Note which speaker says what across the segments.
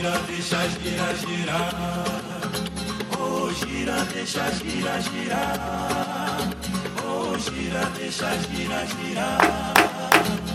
Speaker 1: gira, deixa girar, girar. Oh, gira, deixa girar,
Speaker 2: girar. Oh, gira, deixa girar, girar.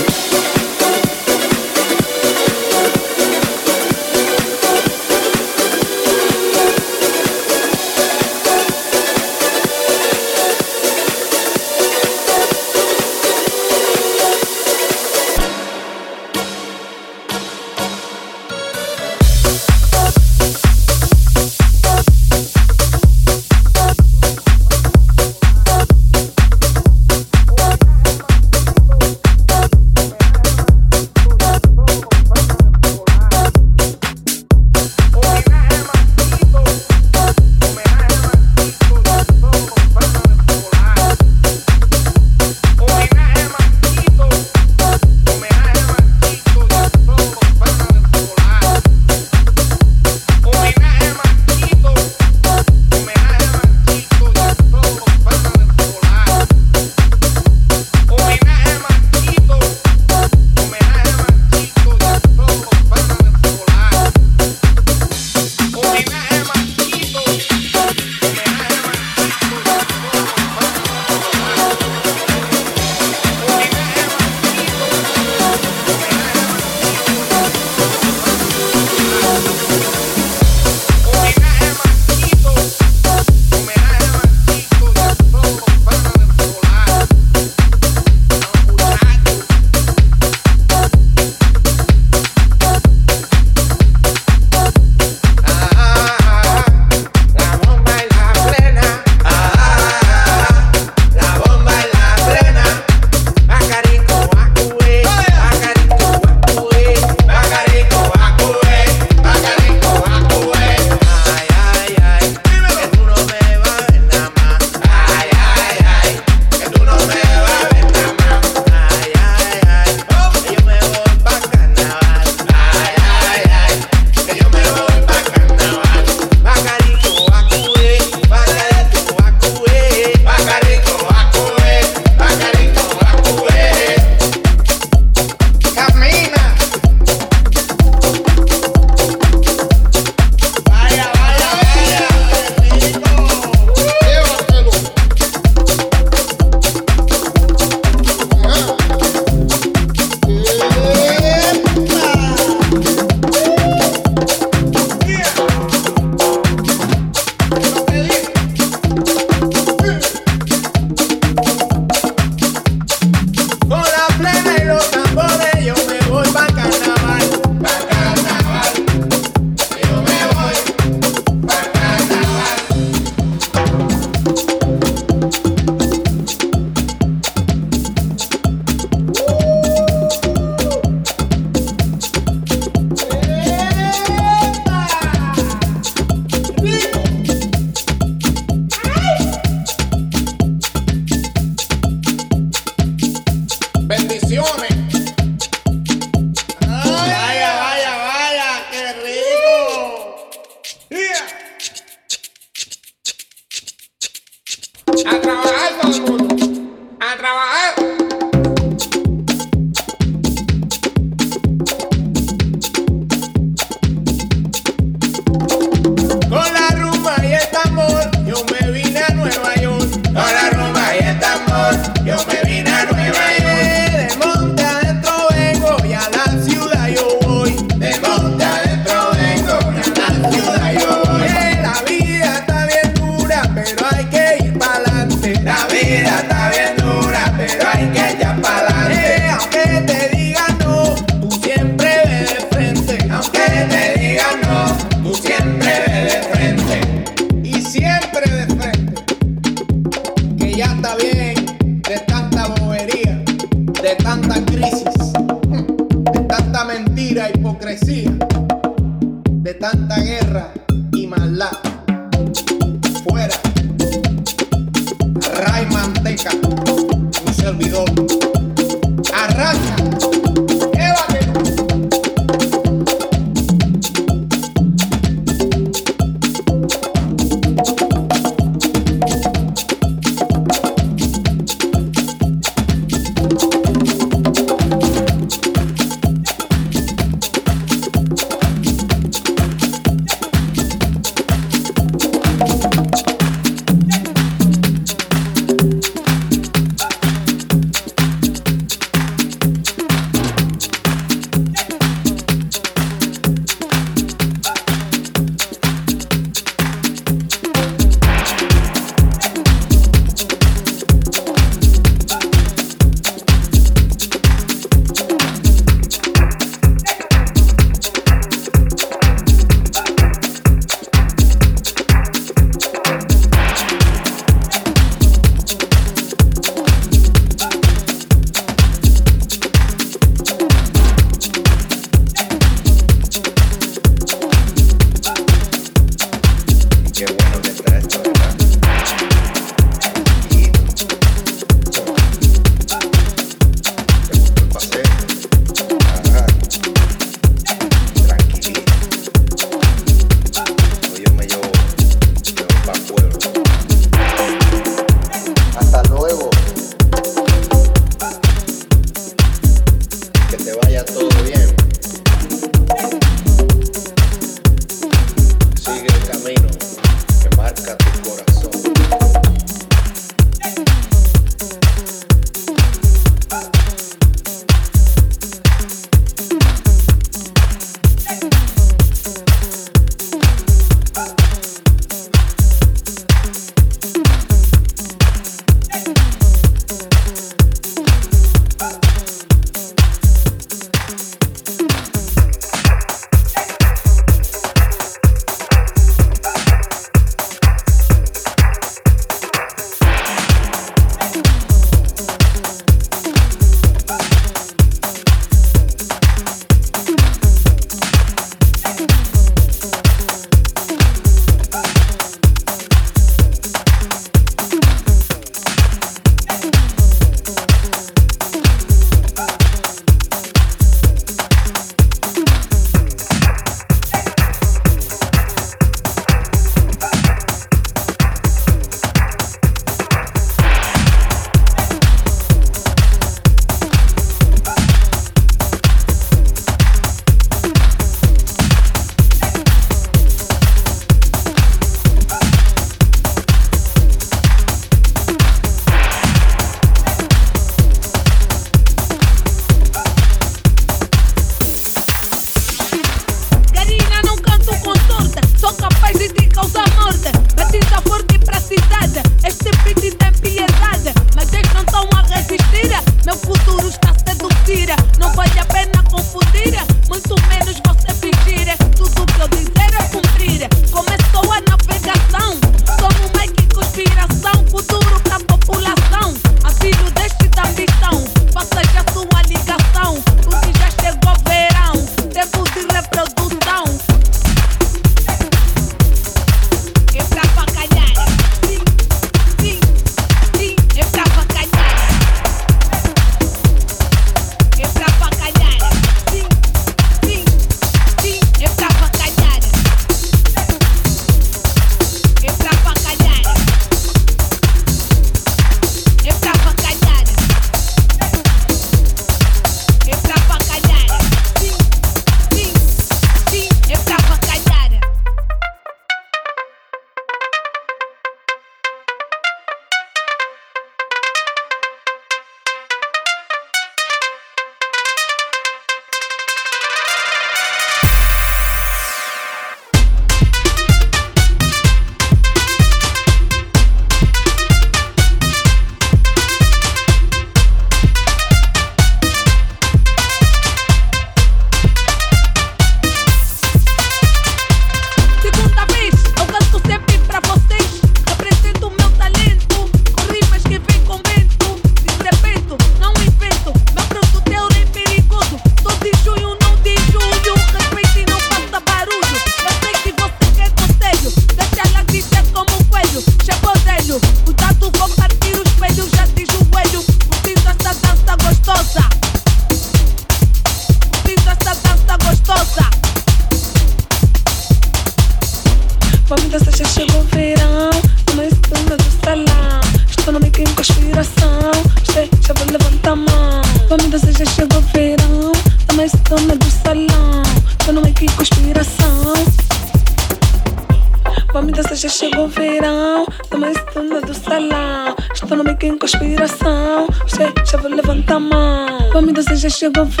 Speaker 2: of a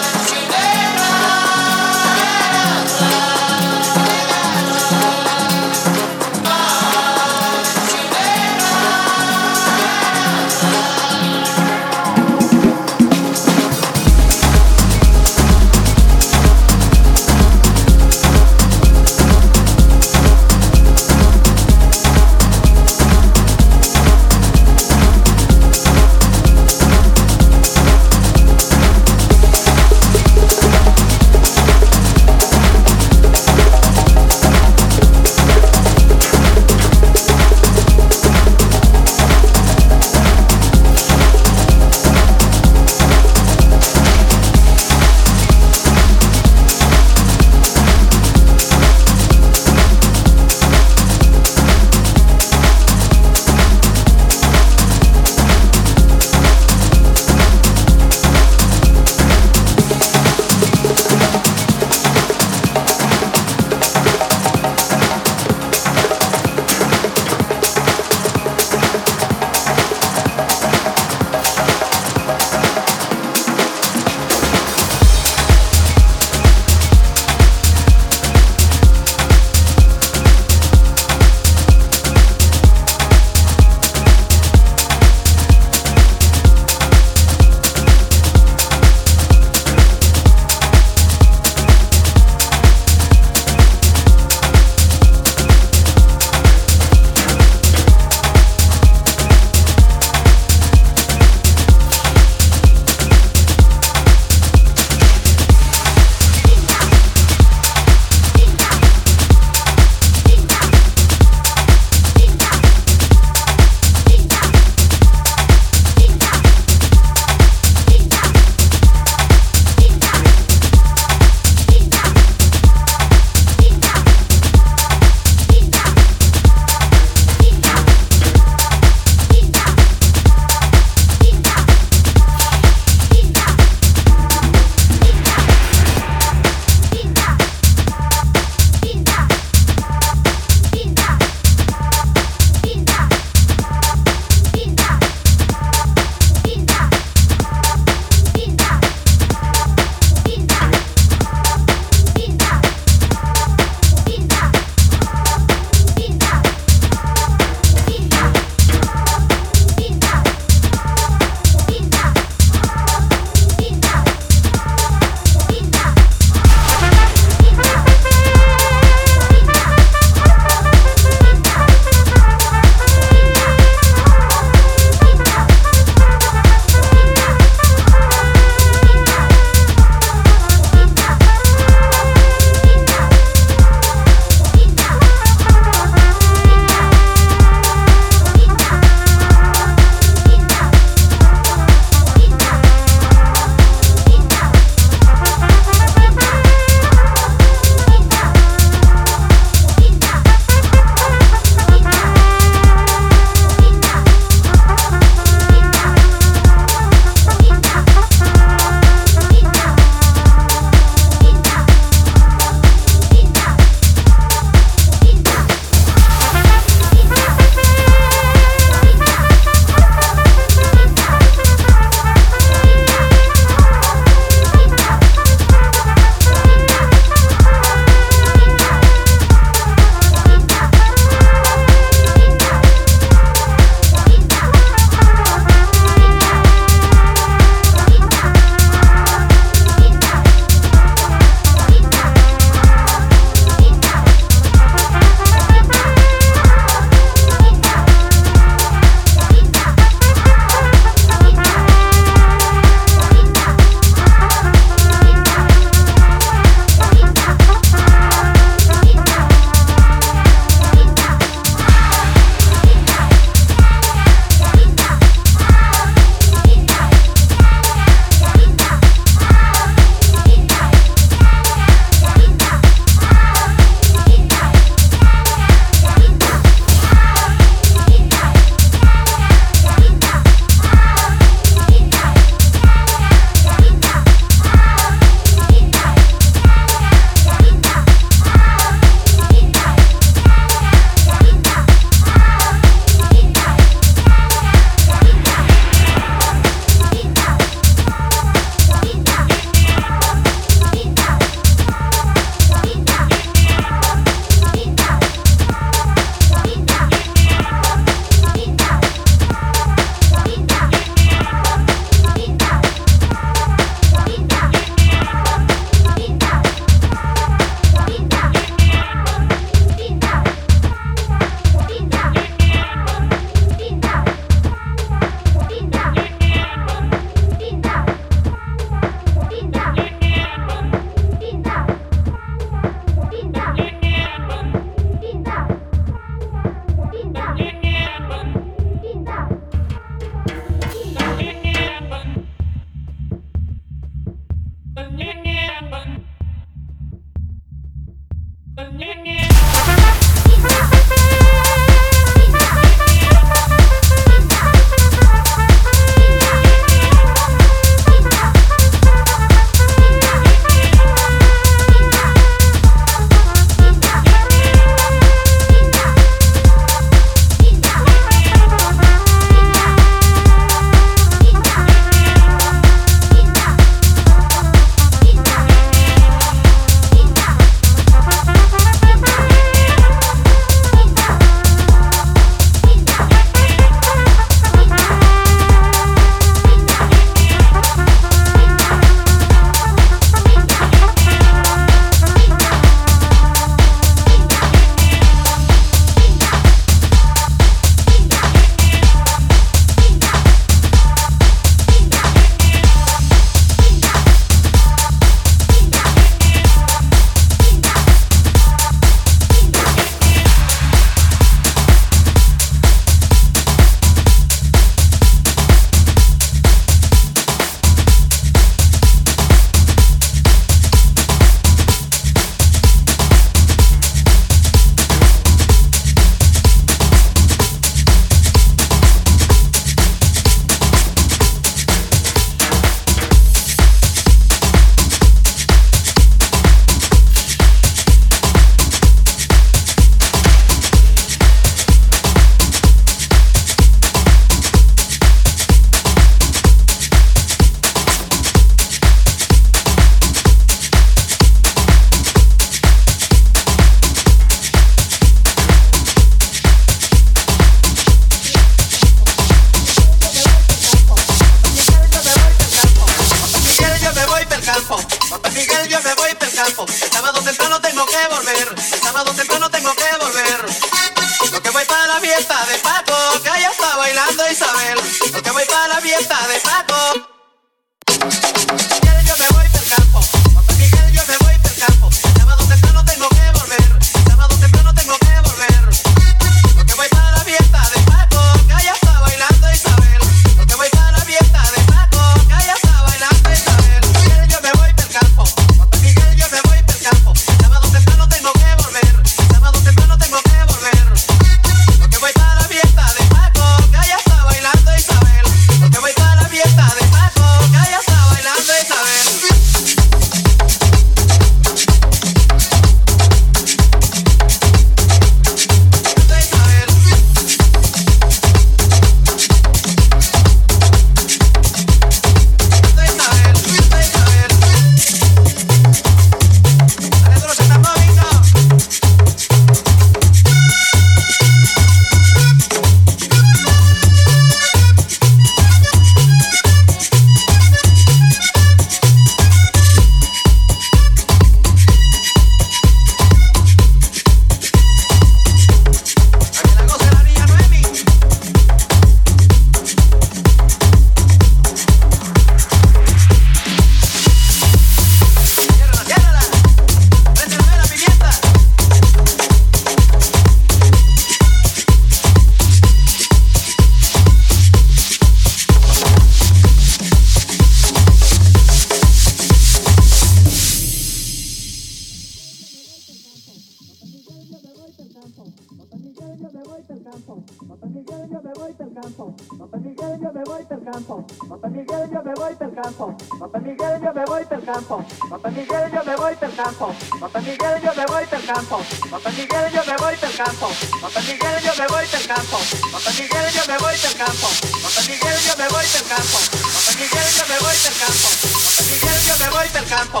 Speaker 3: Papá Miguel, yo me voy del campo. Papá Miguel, yo me voy del campo. Papá Miguel, yo me voy del campo. Papá Miguel, yo me voy del campo. Papá Miguel, yo me voy del campo. Papá Miguel, yo me voy del campo. Papá Miguel, yo me voy del campo. Papá Miguel, yo me voy del campo. Papá Miguel, yo me voy del campo. Papá Miguel, yo me voy del campo. Papá Miguel, yo me voy del campo. Papá Miguel, yo me voy del campo.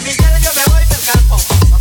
Speaker 3: Miguel, yo me voy